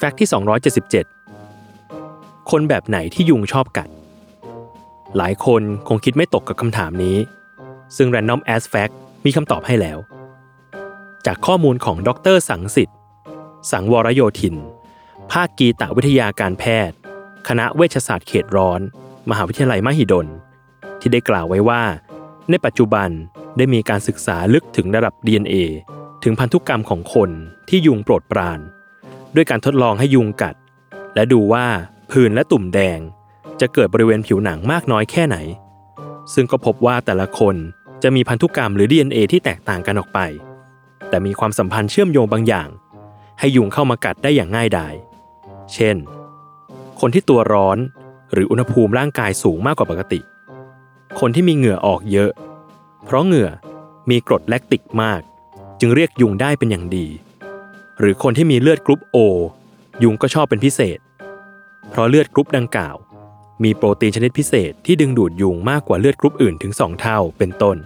แฟกต์ที่ 277 คนแบบไหนที่ยุงชอบกัด หลายคนคงคิดไม่ตกกับคำถามนี้ ซึ่ง Random As Fact มีคำตอบให้แล้ว จากข้อมูลของดรสังสิทธิ์ สังวรโยธิน ภาคกีตวิทยาการแพทย์ คณะเวชศาสตร์เขตร้อน มหาวิทยาลัยมหิดล ที่ได้กล่าวไว้ว่า ในปัจจุบันได้มีการศึกษาลึกถึงระดับ DNA ถึงพันธุกรรมของคนที่ยุงโปรดปราน ด้วยการทดลองให้ยุงกัด และดูว่าผื่นและตุ่มแดง จะเกิดบริเวณผิวหนังมากน้อยแค่ไหน ซึ่งก็พบว่าแต่ละคนจะมีพันธุกรรมหรือ DNA ที่แตกต่างกันออกไป แต่มีความสัมพันธ์เชื่อมโยงบางอย่าง ให้ยุงเข้ามากัดได้อย่างง่ายดาย เช่น คนที่ตัวร้อนหรืออุณหภูมิร่างกายสูงมากกว่าปกติ คนที่มีเหงื่อออกเยอะ เพราะเหงื่อมีกรดแลคติกมาก จึงเรียกยุงได้เป็นอย่างดี หรือคนที่มีเลือดกรุ๊ปโอยุงก็ชอบเป็นพิเศษ เพราะเลือดกรุ๊ปดังกล่าว มีโปรตีนชนิดพิเศษที่ดึงดูดยุงมากกว่าเลือดกรุ๊ปอื่นถึง 2 เท่าเป็นต้น